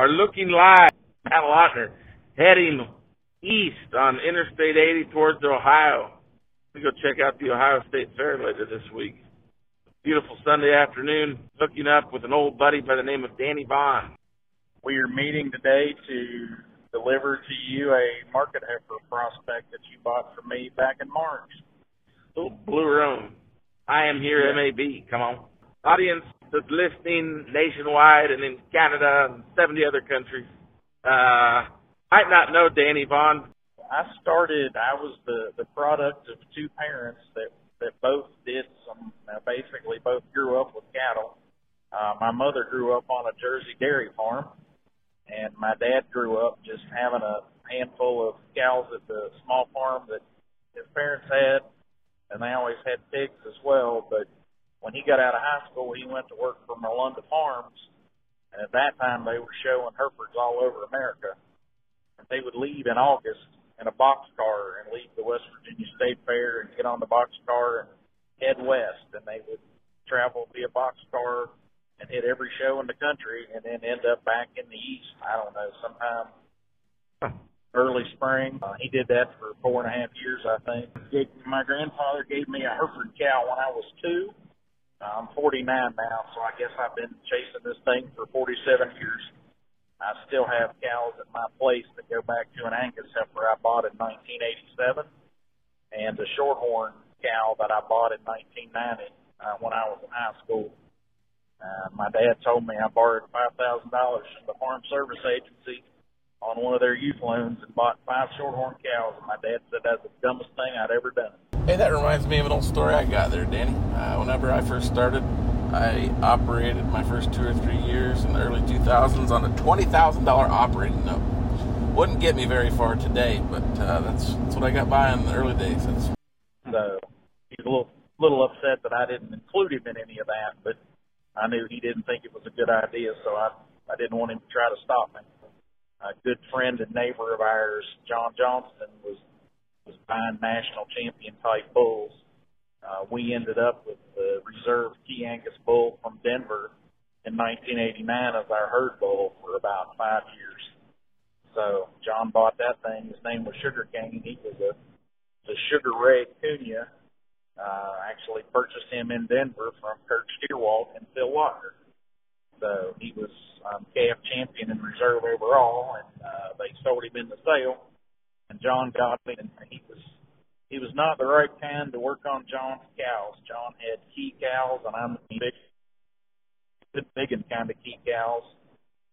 are looking live at Lautner, heading east on Interstate 80 towards Ohio. We go check out the Ohio State Fair later this week. Beautiful Sunday afternoon, hooking up with an old buddy by the name of Danny Vaughan. We are meeting today to deliver to you a market heifer prospect that you bought from me back in March. Little blue roan. I am here, Yeah. MAB. Come on. Audience that's listening nationwide and in Canada and 70 other countries. Uh, might not know Danny Vaughan. I started. I was the the product of two parents that that both did some. Uh, basically, both grew up with cattle. Uh, my mother grew up on a Jersey dairy farm, and my dad grew up just having a handful of cows at the small farm that his parents had, and they always had pigs as well. But when he got out of high school, he went to work for Merlunda Farms, and at that time they were showing Herefords all over America. And they would leave in August in a boxcar and leave the West Virginia State Fair and get on the boxcar and head west. And they would travel via boxcar and hit every show in the country and then end up back in the east. I don't know, sometime early spring. Uh, he did that for four and a half years, I think. Gave, my grandfather gave me a Hereford cow when I was two. I'm 49 now, so I guess I've been chasing this thing for 47 years. I still have cows at my place that go back to an Angus heifer I bought in 1987 and a shorthorn cow that I bought in 1990 uh, when I was in high school. Uh, my dad told me I borrowed $5,000 from the Farm Service Agency on one of their youth loans and bought five shorthorn cows. And my dad said that's the dumbest thing I'd ever done. Hey, that reminds me of an old story I got there, Danny. Uh, whenever I first started, I operated my first two or three years in the early 2000s on a $20,000 operating note. Wouldn't get me very far today, but uh, that's, that's what I got by in the early days. That's, So he's a little little upset that I didn't include him in any of that, but I knew he didn't think it was a good idea, so I I didn't want him to try to stop me. A good friend and neighbor of ours, John Johnston, was was buying national champion type bulls. Uh, we ended up with the reserve Chi Angus bull from Denver in 1989 as our herd bull for about five years. So John bought that thing. His name was Sugar Cane. He was a the Sugar Ray Cunha. Uh, actually purchased him in Denver from Kirk Stierwalt and Phil Walker. So he was um, calf champion in reserve overall, and uh, they sold him in the sale. And John got me, and he was he was not the right kind to work on John's cows. John had Chi cows, and I'm the big, good big and kind of Chi cows,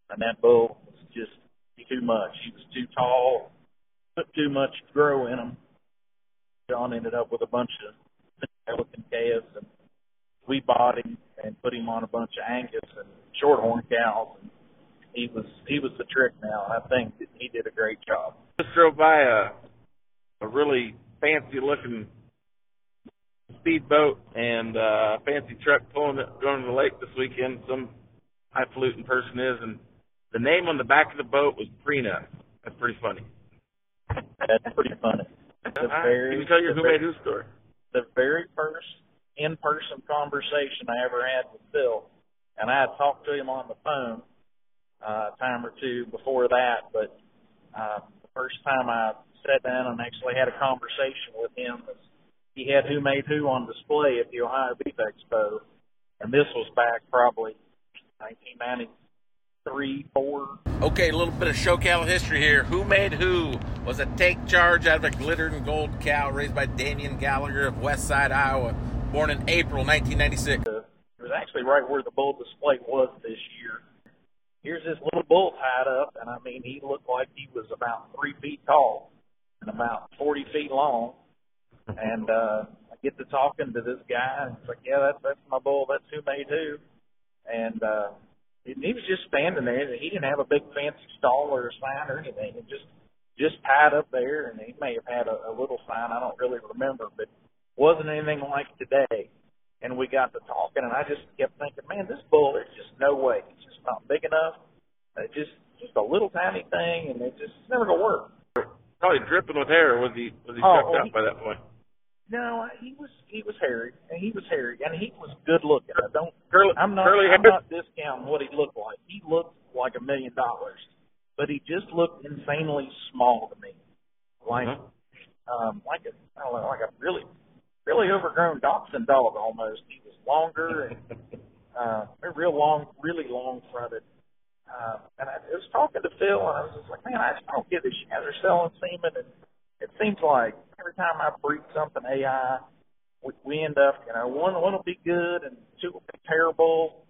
and that bull was just too much. He was too tall, put too much grow in him. John ended up with a bunch of Pelican calves, and we bought him and put him on a bunch of Angus and Shorthorn cows. And he was he was the trick now. I think he did a great job. Just drove by a a really fancy looking speedboat and uh, fancy truck pulling it going to the lake this weekend. Some highfalutin person is, and the name on the back of the boat was Prina. That's pretty funny. That's pretty funny. The very, Can you tell your who very- made who story? the very first in-person conversation I ever had with Phil, and I had talked to him on the phone uh, time or two before that, but uh, the first time I sat down and actually had a conversation with him was he had Who Made Who on display at the Ohio Beef Expo, and this was back probably 1993, four. okay, a little bit of show cattle history here. Who Made Who was a take charge out of a glitter and gold cow raised by Damian Gallagher of Westside, Iowa, born in April 1996. It was actually right where the bull display was this year. Here's this little bull tied up, and I mean, he looked like he was about three feet tall and about 40 feet long. And uh, I get to talking to this guy, and it's like, yeah, that's that's my bull. That's who made who. And uh, he was just standing there. He didn't have a big fancy stall or a sign or anything. It just just tied up there, and he may have had a, a little sign. I don't really remember, but wasn't anything like today. And we got to talking, and I just kept thinking, man, this bull, there's just no way. Not big enough. It's just just a little tiny thing, and it just it's never gonna work. Probably dripping with hair. Was he was he Oh, chucked oh, out he- by that point? No, he was he was hairy, and he was hairy, and he was good looking. I don't. Curly, I'm not. curly I'm hair. not discounting what he looked like. He looked like a million dollars, but he just looked insanely small to me, like Mhm. um like a I don't know, like a really really overgrown dachshund dog almost. He was longer and uh, they're real long, really long fronted. Uh, and I was talking to Phil, and I was just like, man, I just don't get this. You guys are selling semen, and it seems like every time I breed something AI, we, we end up, you know, one one will be good and two will be terrible.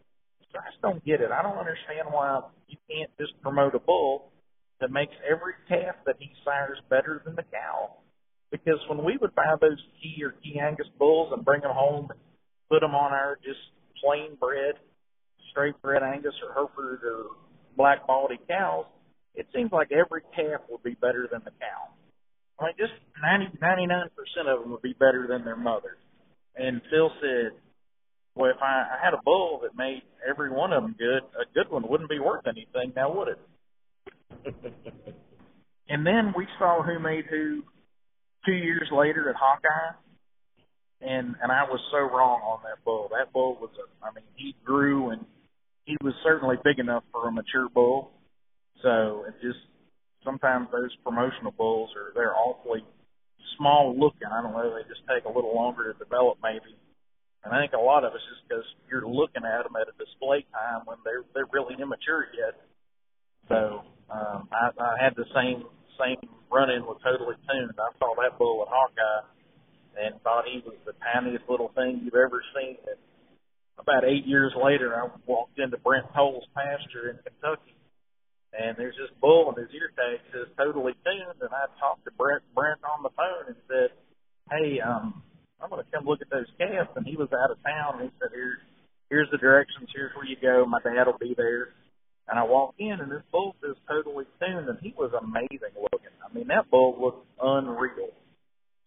So I just don't get it. I don't understand why you can't just promote a bull that makes every calf that he sires better than the cow. Because when we would buy those Chi or Chi Angus bulls and bring them home and put them on our just plain bred, straight bred Angus or Hereford or black baldy cows, it seems like every calf would be better than the cow. I mean, just 90, 99% of them would be better than their mother. And Phil said, well, if I, I had a bull that made every one of them good, a good one wouldn't be worth anything now, would it? and then we saw who made who two years later at Hawkeye, and and I was so wrong on that bull. That bull was a, I mean, he grew and he was certainly big enough for a mature bull. So it just sometimes those promotional bulls are they're awfully small looking. I don't know, they just take a little longer to develop maybe. And I think a lot of it's just because you're looking at them at a display time when they're they're really immature yet. So um, I, I had the same same run in with Totally Tuned. I saw that bull at Hawkeye and thought he was the tiniest little thing you've ever seen. And about eight years later, I walked into Brent Toll's pasture in Kentucky, and there's this bull, and his ear tag says "Totally Tuned." And I talked to Brent Brent on the phone and said, "Hey, um, I'm going to come look at those calves." And he was out of town, and he said, "Here's here's the directions. Here's where you go. My dad will be there." And I walk in, and this bull says "Totally Tuned," and he was amazing looking. I mean, that bull looked unreal.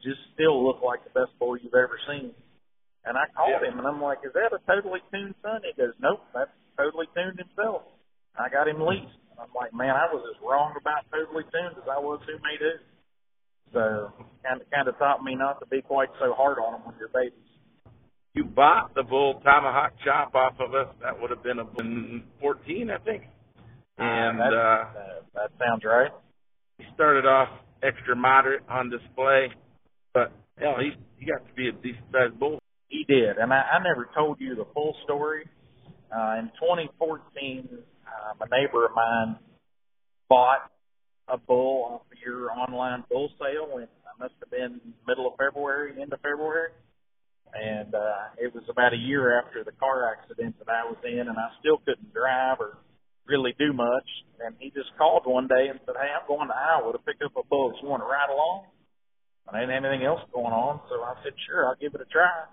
Just still looked like the best bull you've ever seen. And I called Yeah. him, and I'm like, "Is that a totally tuned son?" He goes, "Nope, that's totally tuned himself." I got him leased. I'm like, "Man, I was as wrong about totally tuned as I was who made who." So kind of kind of taught me not to be quite so hard on them when you're babies. You bought the bull tomahawk chop off of us. That would have been a in 14, I think. And that, uh, uh, that sounds right. he started off extra moderate on display, but hell, he he got to be a decent sized bull. He did, and I, I never told you the full story. Uh, in 2014, um, a neighbor of mine bought a bull off of your online bull sale, and I must have been middle of February, end of February. And uh, it was about a year after the car accident that I was in, and I still couldn't drive or really do much. And he just called one day and said, "Hey, I'm going to Iowa to pick up a bull. You want to ride along?" I didn't have anything else going on, so I said, "Sure, I'll give it a try."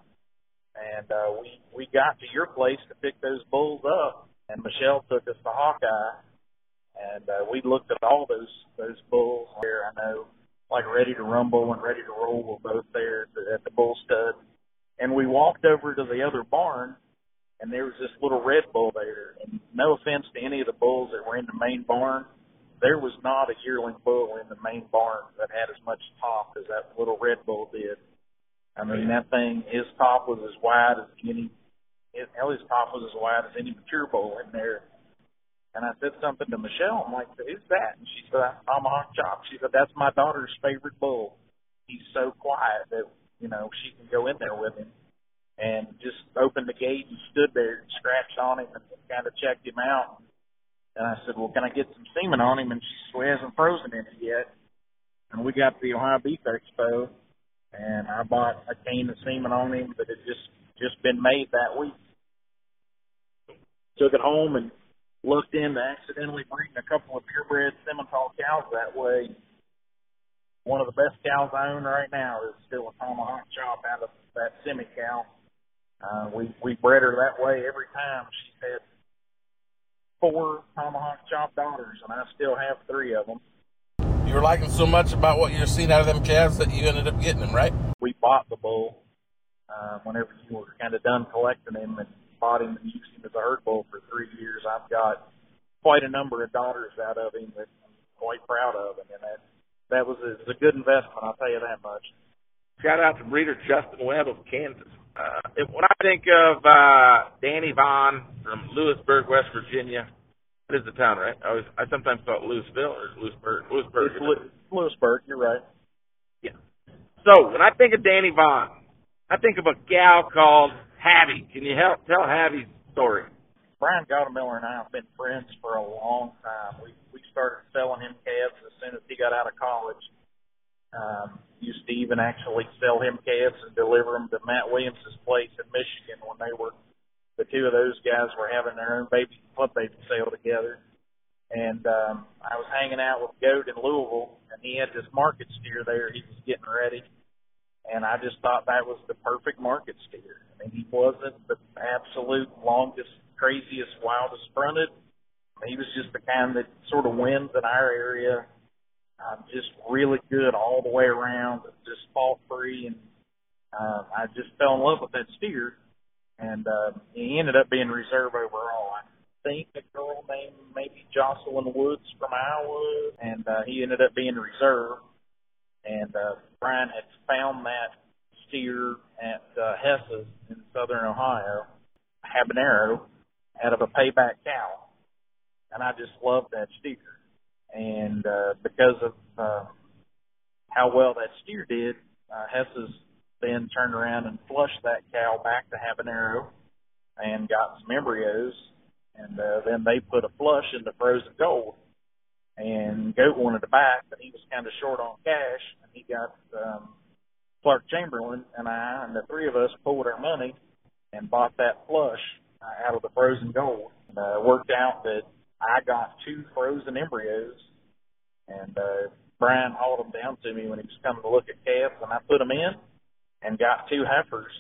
and uh, we we got to your place to pick those bulls up, and Michelle took us to Hawkeye, and uh, we looked at all those those bulls there. I know, like Ready to Rumble and Ready to Roll were both there at the, at the bull stud, and we walked over to the other barn, and there was this little red bull there. And no offense to any of the bulls that were in the main barn, there was not a yearling bull in the main barn that had as much top as that little red bull did. I mean, that thing, his top was as wide as any, his, hell, his top was as wide as any mature bull in there. And I said something to Michelle. I'm like, who's that? And she said, that's Tomahawk Chop. She said, that's my daughter's favorite bull. He's so quiet that, you know, she can go in there with him. And just opened the gate and stood there and scratched on him and kind of checked him out. And I said, well, can I get some semen on him? And she he hasn't frozen any yet. And we got to the Ohio Beef Expo and I bought a cane of semen on him that had just just been made that week. Took it home and looked into accidentally breeding a couple of purebred Simmental cows that way. One of the best cows I own right now is still a tomahawk chop out of that semi cow. Uh, we we bred her that way every time. She's had four tomahawk chop daughters, and I still have three of them. You were liking so much about what you're seeing out of them calves that you ended up getting them, right? we bought the bull uh, whenever you were kind of done collecting him and bought him and used him as a herd bull for three years. I've got quite a number of daughters out of him that I'm quite proud of, and that that was a, was a good investment. I'll tell you that much. Shout out to breeder Justin Webb of Kansas. Uh, when I think of uh, Danny Vaughan from Lewisburg, West Virginia, that is the town, right? I, always, I sometimes it Louisville or Lewisburg. Lewisburg. It's Lu- Lewisburg. You're right. Yeah. So when I think of Danny Vaughan, I think of a gal called Habby. Can you help tell Habby's story? Brian Gautamiller and I have been friends for a long time. We we started selling him calves as soon as he got out of college. Um, used to even actually sell him calves and deliver them to Matt Williams's place in Michigan when they were the two of those guys were having their own baby club baby sale together. And um, I was hanging out with Goat in Louisville, and he had this market steer there. He was getting ready, and I just thought that was the perfect market steer. I mean, he wasn't the absolute longest craziest, wildest fronted. He was just the kind that sort of wins in our area. Um, just really good all the way around, just fault free, and uh, I just fell in love with that steer. And uh, he ended up being reserve overall. I think a girl named maybe Jocelyn Woods from Iowa, and uh, he ended up being reserve. And uh, Brian had found that steer at uh, Hess's in southern Ohio, Habanero, out of a payback cow, and I just loved that steer. And uh, because of uh, how well that steer did, uh, Hess's then turned around and flushed that cow back to Habanero and got some embryos, and uh, then they put a flush into frozen gold. And Goat wanted to back, but he was kind of short on cash, and he got um, Clark Chamberlain and I and the three of us pulled our money and bought that flush uh, out of the frozen gold. And, uh, worked out that I got two frozen embryos, and uh, Brian hauled them down to me when he was coming to look at calves, and I put them in and got two heifers.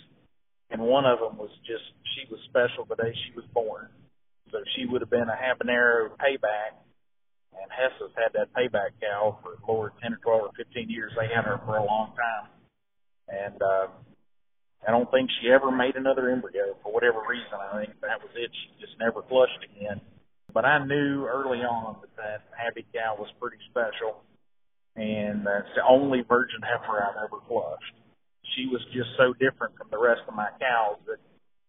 And one of them was just, she was special the day she was born. So she would have been a habanero payback. And Hess's had that payback cow for, Lord, 10 or 12 or 15 years. They had her for a long time. And, uh, I don't think she ever made another embryo for whatever reason. I think that was it. She just never flushed again. But I knew early on that that Habby cow was pretty special, and that's the only virgin heifer I've ever flushed. She was just so different from the rest of my cows that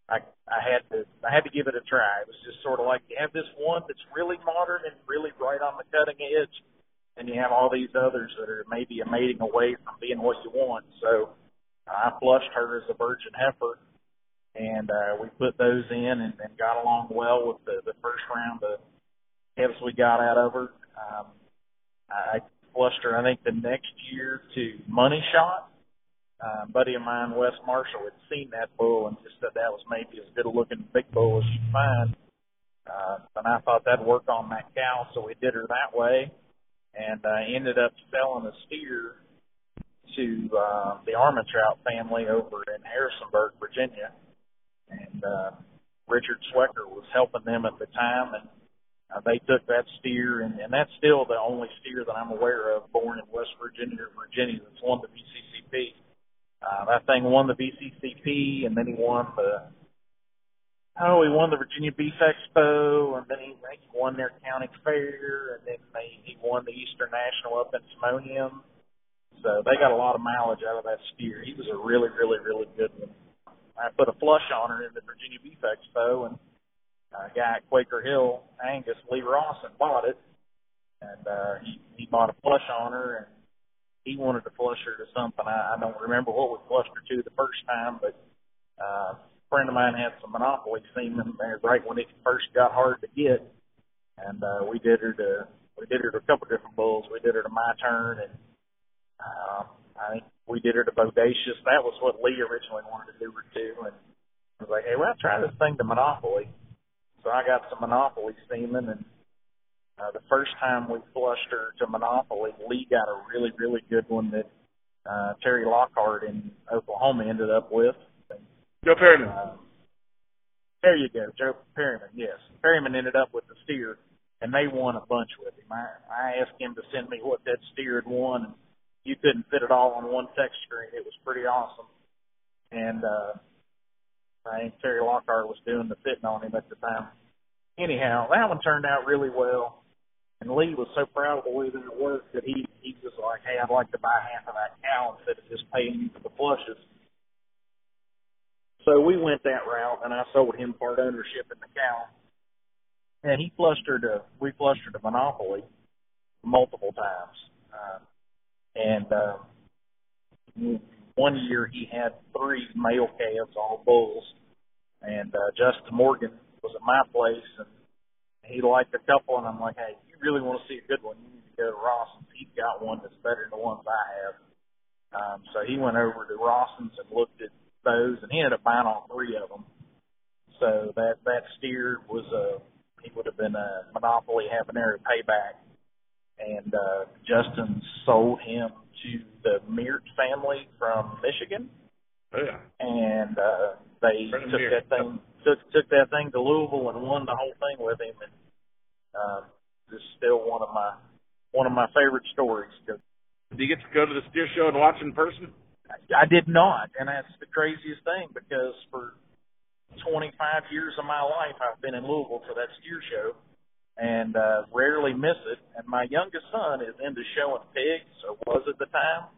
I I had to I had to give it a try. It was just sort of like you have this one that's really modern and really right on the cutting edge, and you have all these others that are maybe a mating away from being what you want. So I flushed her as a virgin heifer, and uh, we put those in and, and got along well with the, the first round of calves we got out of her. Um, I flushed her, I think, the next year to Money Shot. Uh, buddy of mine, Wes Marshall, had seen that bull and just said that was maybe as good a looking big bull as you would find. Uh, and I thought that'd work on that cow, so we did her that way, and uh, ended up selling a steer to uh, the Armentrout family over in Harrisonburg, Virginia, and uh, Richard Swecker was helping them at the time, and uh, they took that steer, and, and that's still the only steer that I'm aware of born in West Virginia or Virginia that's won the BCCP. Uh, that thing won the BCCP, and then he won the oh, he won the Virginia Beef Expo, and then he, he won their county fair, and then they, he won the Eastern National up in Timonium so they got a lot of mileage out of that steer. He was a really, really, really good one. I put a flush on her in the Virginia Beef Expo, and a guy at Quaker Hill, Angus Lee Rawson, bought it, and uh, he he bought a flush on her, and he wanted to flush her to something. I, I don't remember what we flushed her to the first time, but uh, a friend of mine had some monopoly semen there right when it first got hard to get, and uh, we did her to we did her to a couple different bulls. We did her to my turn and uh, I think we did her to Bodacious. That was what Lee originally wanted to do her to, and I was like, hey, well, try this thing to Monopoly. So I got some Monopoly semen, and uh, the first time we flushed her to Monopoly, Lee got a really, really good one that uh, Terry Lockhart in Oklahoma ended up with. Joe Perryman. Uh, there you go, Joe Perryman. Yes, Perryman ended up with the steer, and they won a bunch with him. I, I asked him to send me what that steer had won, and you couldn't fit it all on one text screen. It was pretty awesome. And uh I think Terry Lockhart was doing the fitting on him at the time. Anyhow, that one turned out really well. And Lee was so proud of the way that it worked that he he was like, "Hey, I'd like to buy half of that cow instead of just paying you for the flushes." So we went that route, and I sold him part ownership in the cow. And he flushed her to we flushed her to monopoly multiple times, uh, and uh, one year he had three male calves, all bulls, and uh, Justin Morgan was at my place, and he liked a couple, and I'm like, hey, if you really want to see a good one, you need to go to Rawson's. He's got one that's better than the ones I have. Um, so he went over to Rawson's and looked at those, and he ended up buying all three of them. So that that steer was a he would have been a monopoly habanero payback, and uh, Justin sold him to the Meert family from Michigan. Oh yeah. And uh, they From took that thing took took that thing to Louisville and won the whole thing with him, and um, it's still one of my one of my favorite stories. 'cause Do you get to go to the steer show and watch in person? I did not, and that's the craziest thing because for 25 years of my life I've been in Louisville for that steer show, and uh, rarely miss it. And my youngest son is into showing pigs, or was at the time.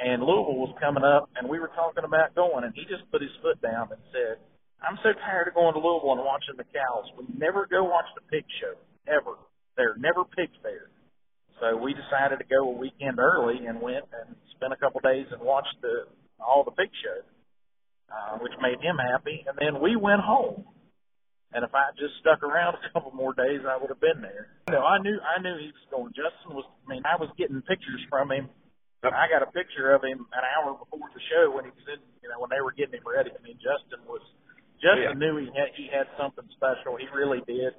And Louisville was coming up, and we were talking about going, and he just put his foot down and said, "I'm so tired of going to Louisville and watching the cows. We never go watch the pig show ever. There are never pigs there." So we decided to go a weekend early and went and spent a couple days and watched the all the pig shows, uh, which made him happy. And then we went home. And if I had just stuck around a couple more days, I would have been there. You know, I knew I knew he was going. Justin was. I mean, I was getting pictures from him. I got a picture of him an hour before the show when he was in. You know, when they were getting him ready. I mean, Justin was. Justin Yeah. knew he had he had something special. He really did.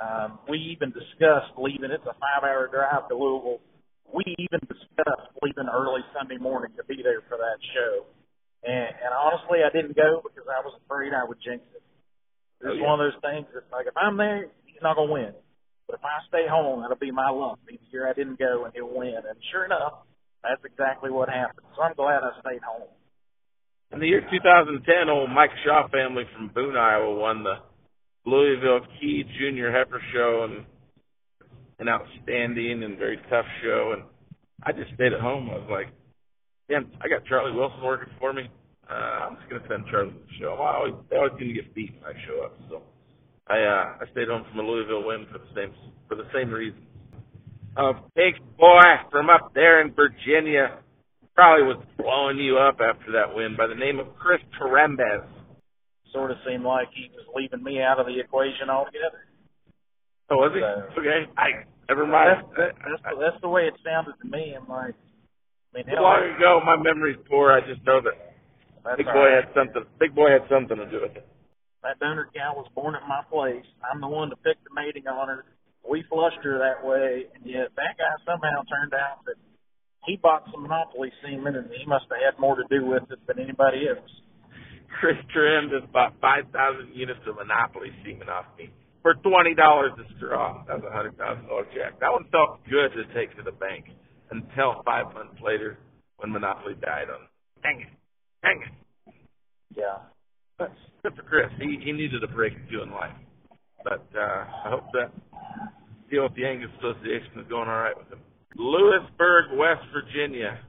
Um, we even discussed leaving. It's a five-hour drive to Louisville. We even discussed leaving early Sunday morning to be there for that show. And, and honestly, I didn't go because I was afraid I would jinx it. It's Oh, yeah. one of those things that's like if I'm there, he's not gonna win. But if I stay home, that'll be my luck. Be the year I didn't go, and he'll win. And sure enough, that's exactly what happened. So I'm glad I stayed home. In the year 2010, old Mike Shaw family from Boone, Iowa, won the Louisville Chi Junior Heifer Show, and an outstanding and very tough show. And I just stayed at home. I was like, "Damn, I got Charlie Wilson working for me. Uh, I'm just gonna send Charlie to the show. I always, they always seem to get beat when I show up, so I uh, I stayed home from a Louisville win for the same for the same reason. A big boy from up there in Virginia probably was blowing you up after that win by the name of Chris Terembez. Sort of seemed like he was leaving me out of the equation altogether. Oh, was he? So- okay. I never That's, mind. that, that's, the, that's the way it sounded to me. I'm like, I mean, So hell, long ago, my memory's poor. I just know that that's Big Boy right. had something. Big Boy had something to do with it. That donor cow was born at my place. I'm the one to pick the mating on her. We flushed her that way, and yet that guy somehow turned out that he bought some monopoly semen, and he must have had more to do with it than anybody else. Chris Trim just bought 5,000 units of Monopoly semen off me for $20 a straw. That was a $100,000 check. That one felt good to take to the bank until five months later when Monopoly died on. Dang it. Dang it. Yeah. But good for Chris. He, he needed a break two in life. But uh, I hope that deal with the Angus Association is going all right with him. Lewisburg, West Virginia.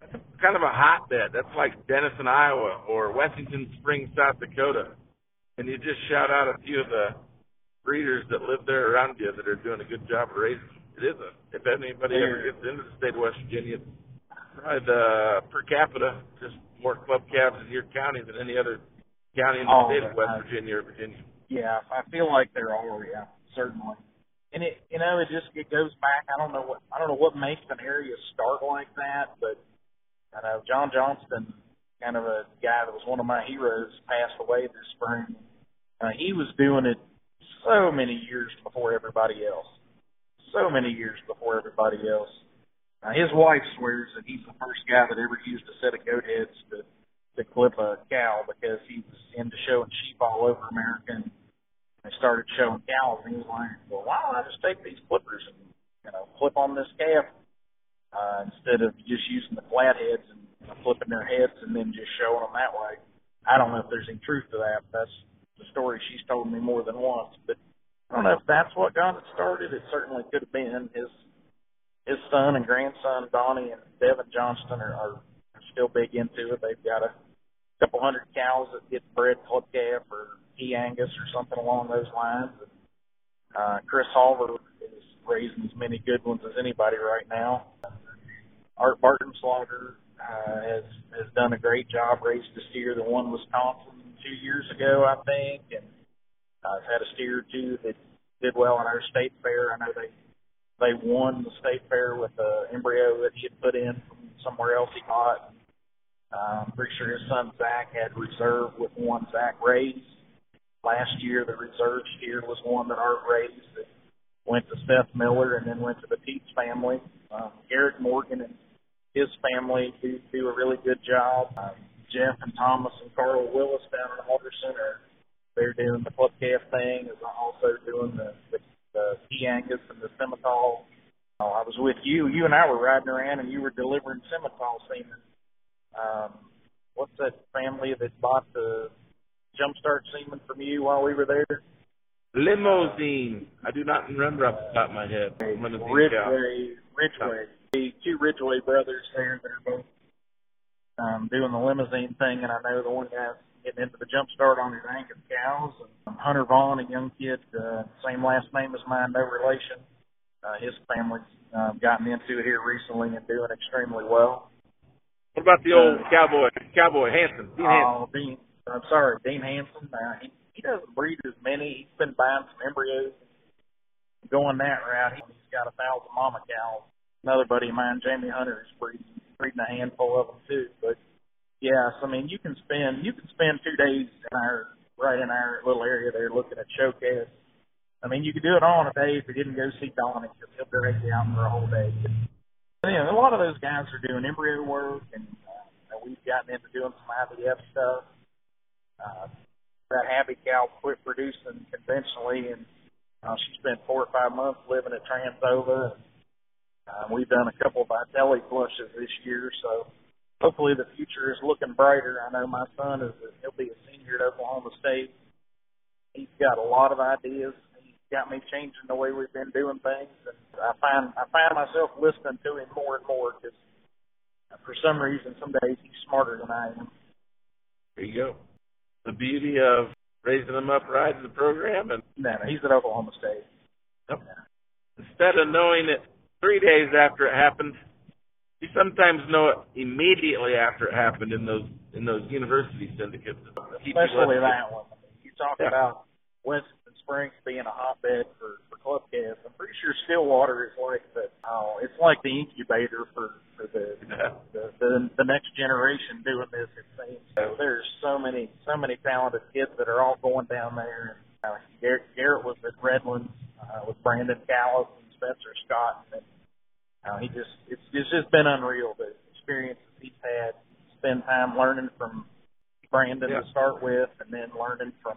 That's kind of a hotbed. That's like Denison, Iowa, or Wessington Springs, South Dakota. And you just shout out a few of the breeders that live there around you that are doing a good job of raising. It is a. If anybody ever gets into the state of West Virginia, it's probably the per capita, just more club calves in your county than any other county in the Oh, state of West I- Virginia or Virginia. Yeah, I feel like there are, yeah, certainly. And it, you know, it just it goes back. I don't know what I don't know what makes an area start like that, but I know John Johnston, kind of a guy that was one of my heroes, passed away this spring. Uh, he was doing it so many years before everybody else. So many years before everybody else. Uh, his wife swears that he's the first guy that ever used a set of goat heads to to clip a cow because he was into showing sheep all over America and they started showing cows and he was like, Well why don't I just take these clippers and you know, clip on this calf uh instead of just using the flat heads and flipping their heads and then just showing them that way. I don't know if there's any truth to that, that's the story she's told me more than once. But I don't know if that's what got it started. It certainly could have been his his son and grandson Donnie and Devin Johnston are, are still big into it. They've got a couple hundred cows that get bred club calf or E Angus or something along those lines. And, uh, Chris Halver is raising as many good ones as anybody right now. Art Barton Slaughter uh, has has done a great job. Raised a steer that won Wisconsin two years ago, I think, and uh, has had a steer two that did well in our state fair. I know they they won the state fair with an embryo that he had put in from somewhere else he got. Uh, I'm pretty sure his son Zach had reserve with one Zach raised. Last year, the reserve steer was one that Art raised that went to Seth Miller and then went to the Pete's family. Um, Garrett Morgan and his family do do a really good job. Um, Jeff and Thomas and Carl Willis down in Alderson are they're doing the club calf thing, is also doing the Angus and the Simmental. Uh, I was with you. You and I were riding around, and you were delivering Simmental semen. Um, what's that family that bought the jumpstart semen from you while we were there? Limousin. I do not remember off the top of my head. Ridgeway, Ridgeway, the two Ridgeway brothers there that are both um, doing the Limousin thing, and I know the one guy's getting into the jump start on his Angus cows. And Hunter Vaughan, a young kid, uh, same last name as mine, no relation. Uh, his family's uh, gotten into it here recently and doing extremely well. What about the old cowboy, Cowboy Hanson? Dean Hanson. Oh, Dean, I'm sorry, Dean Hanson. Uh, he, he doesn't breed as many. He's been buying some embryos, going that route. He's got a thousand mama cows. Another buddy of mine, Jamie Hunter, is breeding, breeding a handful of them too. But yeah, so I mean, you can spend you can spend two days in our right in our little area there looking at showcase. I mean, you could do it all in a day if you didn't go see Donnie because he'll direct you out for a whole day. But, you know, a lot of those guys are doing embryo work, and uh, we've gotten into doing some IVF stuff. Uh, that Habby cow quit producing conventionally, and uh, she spent four or five months living at Trans Ova. And, uh, we've done a couple of Vitelli flushes this year, so hopefully the future is looking brighter. I know my son is a, he'll be a senior at Oklahoma State. He's got a lot of ideas. He's got me changing the way we've been doing things, and I find I find myself listening to him more and more because for some reason some days he's smarter than I am. There you go. The beauty of raising them up right in the program, and No, no, he's at Oklahoma State. Yep. instead of knowing it three days after it happened, you sometimes know it immediately after it happened in those in those university syndicates. Especially that one. You talk Yeah. about Wessington Springs being a hotbed for for club calves. I'm pretty sure Stillwater is like the oh, it's like the incubator for for the Yeah. the the, the next generation doing this. It seems so. There's so many so many talented kids that are all going down there. And uh, Garrett, Garrett was at Redlands uh, with Brandon Callis and Spencer Scott, and uh, he just it's it's just been unreal the experiences he's had. Spend time learning from Brandon Yeah. to start with, and then learning from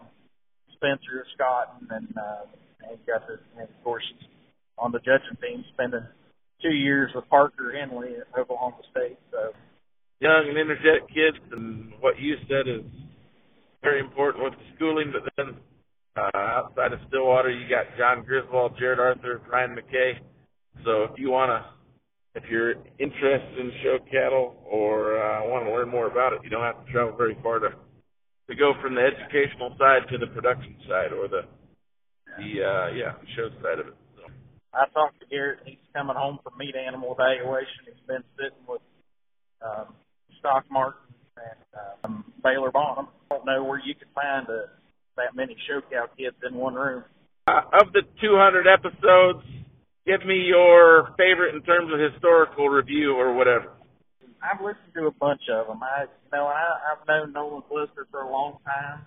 Spencer Scott, and then uh, and he got the and of course on the judging team, spending two years with Parker Henley at Oklahoma State. So young and energetic kids, and what you said is very important with the schooling. But then uh, outside of Stillwater, you got John Griswold, Jared Arthur, Ryan McKay. So if you wanna, if you're interested in show cattle or uh, want to learn more about it, you don't have to travel very far to to go from the educational side to the production side or the the uh, yeah show side of it. So. I talked to Garrett. He's coming home from meat animal evaluation. He's been sitting with um, Stock Martin and um, Baylor Bonham. I don't know where you could find a, that many show cow kids in one room. Uh, of the 200 episodes, give me your favorite in terms of historical review or whatever. I've listened to a bunch of them. I, you know, I, I've known Nolan Flesner for a long time,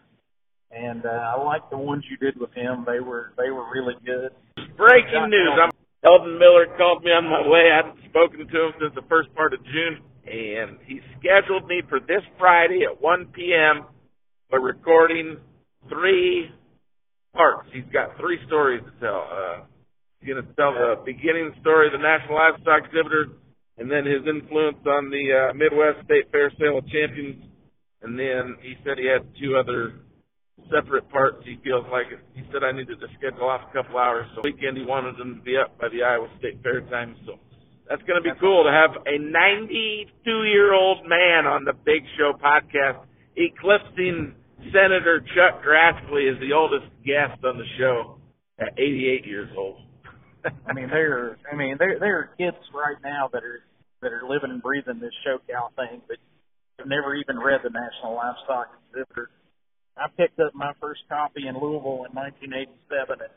and uh, I like the ones you did with him. They were they were really good. Breaking news. I'm, Eldon Miller called me on my way. I hadn't spoken to him since the first part of June, and he scheduled me for this Friday at 1 p.m. for recording three parts. He's got three stories to tell. Uh, going to tell the beginning story of the National Livestock Exhibitor, and then his influence on the uh, Midwest State Fair Sale of Champions. And then he said he had two other separate parts. He feels like. He said I needed to schedule off a couple hours. So weekend he wanted them to be up by the Iowa State Fair time. So That's going to be cool to have a 92 year old man on the Big Show podcast, eclipsing Senator Chuck Grassley as the oldest guest on the show at 88 years old. I mean, there. Are I mean, there there are kids right now that are that are living and breathing this show cow thing, but have never even read the National Livestock Exhibitor. I picked up my first copy in Louisville in 1987 and,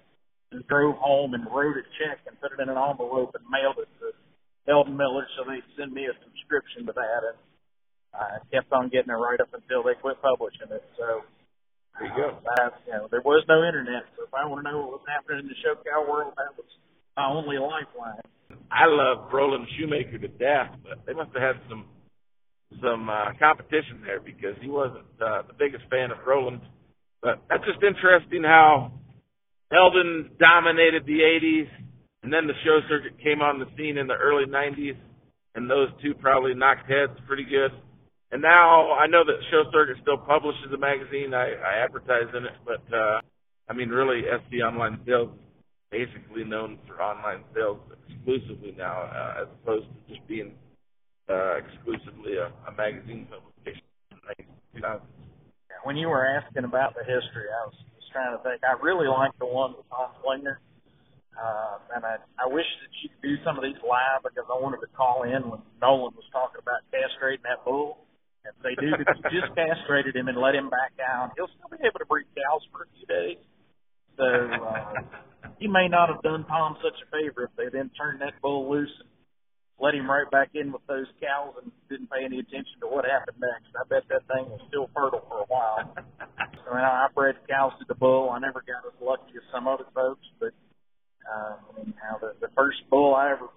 and drove home and wrote a check and put it in an envelope and mailed it to Eldon Miller so they'd send me a subscription to that. And I kept on getting it right up until they quit publishing it. So there you go. Uh, you know, there was no internet, so if I want to know what was happening in the show cow world, that was my only lifeline. I love Roland Shoemaker to death, but they must have had some some uh, competition there because he wasn't uh, the biggest fan of Roland. But that's just interesting how Eldon dominated the 80s, and then the show circuit came on the scene in the early 90s, and those two probably knocked heads pretty good. And now I know that Show Circuit still publishes a magazine. I, I advertise in it, but uh, I mean, really, SC Online Sales basically known for online sales exclusively now, uh, as opposed to just being uh, exclusively a, a magazine publication. When you were asking about the history, I was, was trying to think. I really like the one with Tom Klinger. Uh, and I, I wish that you could do some of these live because I wanted to call in when Nolan was talking about castrating that bull and say, dude, if you just castrated him and let him back out, he'll still be able to breed cows for a few days. So uh, he may not have done Tom such a favor if they then turned that bull loose and let him right back in with those cows and didn't pay any attention to what happened next. I bet that thing was still fertile for a while. I, mean, I bred cows to the bull. I never got as lucky as some other folks, but um, now the, the first bull I ever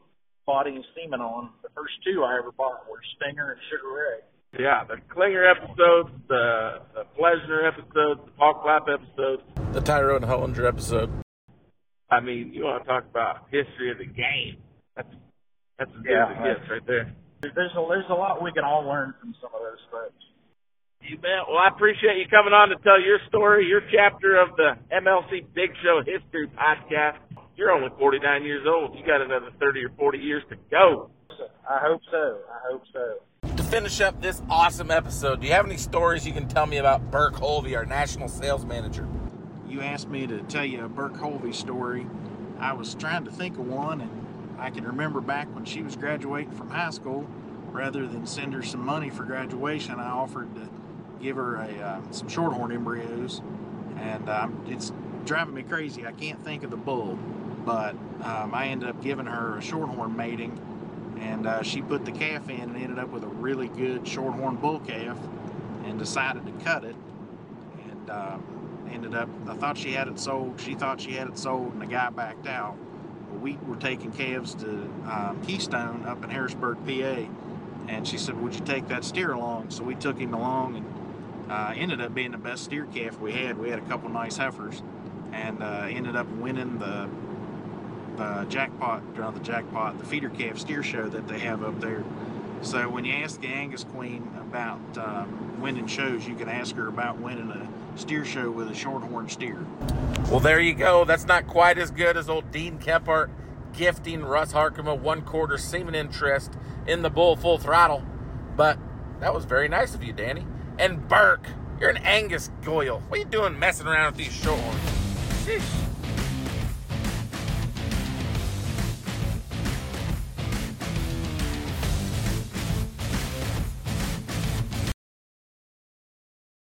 bought any semen on, the first two I ever bought were Stinger and Sugar Ray. Yeah, the Klinger episodes, the, the Flesner episodes, the Paul Clapp episodes, the Tyrone Hollinger episode. I mean, you want to talk about history of the game? That's that's as good yeah, as it gets right there. There's a there's a lot we can all learn from some of those folks. You bet. Well, I appreciate you coming on to tell your story, your chapter of the MLC Big Show History podcast. You're only 49 years old. You got another 30 or 40 years to go. I hope so. I hope so to finish up this awesome episode, do you have any stories you can tell me about Burke Holvey, our national sales manager? You asked me to tell you a Burke Holvey story. I was trying to think of one, and I can remember back when she was graduating from high school, rather than send her some money for graduation, I offered to give her a uh, some shorthorn embryos, and um, it's driving me crazy. I can't think of the bull, but um, I ended up giving her a shorthorn mating and uh, she put the calf in and ended up with a really good shorthorn bull calf and decided to cut it and uh, ended up i thought she had it sold she thought she had it sold and the guy backed out. We were taking calves to um, keystone up in harrisburg pa and she said would you take that steer along? So we took him along and uh, ended up being the best steer calf we had. We had a couple nice heifers and uh, ended up winning the the jackpot, not the jackpot, the feeder calf steer show that they have up there. So when you ask the Angus Queen about um, winning shows, you can ask her about winning a steer show with a shorthorn steer. Well, there you go. That's not quite as good as old Dean Kephart gifting Russ Harcum a one quarter semen interest in the bull full throttle. But that was very nice of you, Danny. And Burke, you're an Angus Goyle. What are you doing messing around with these shorthorns? Sheesh.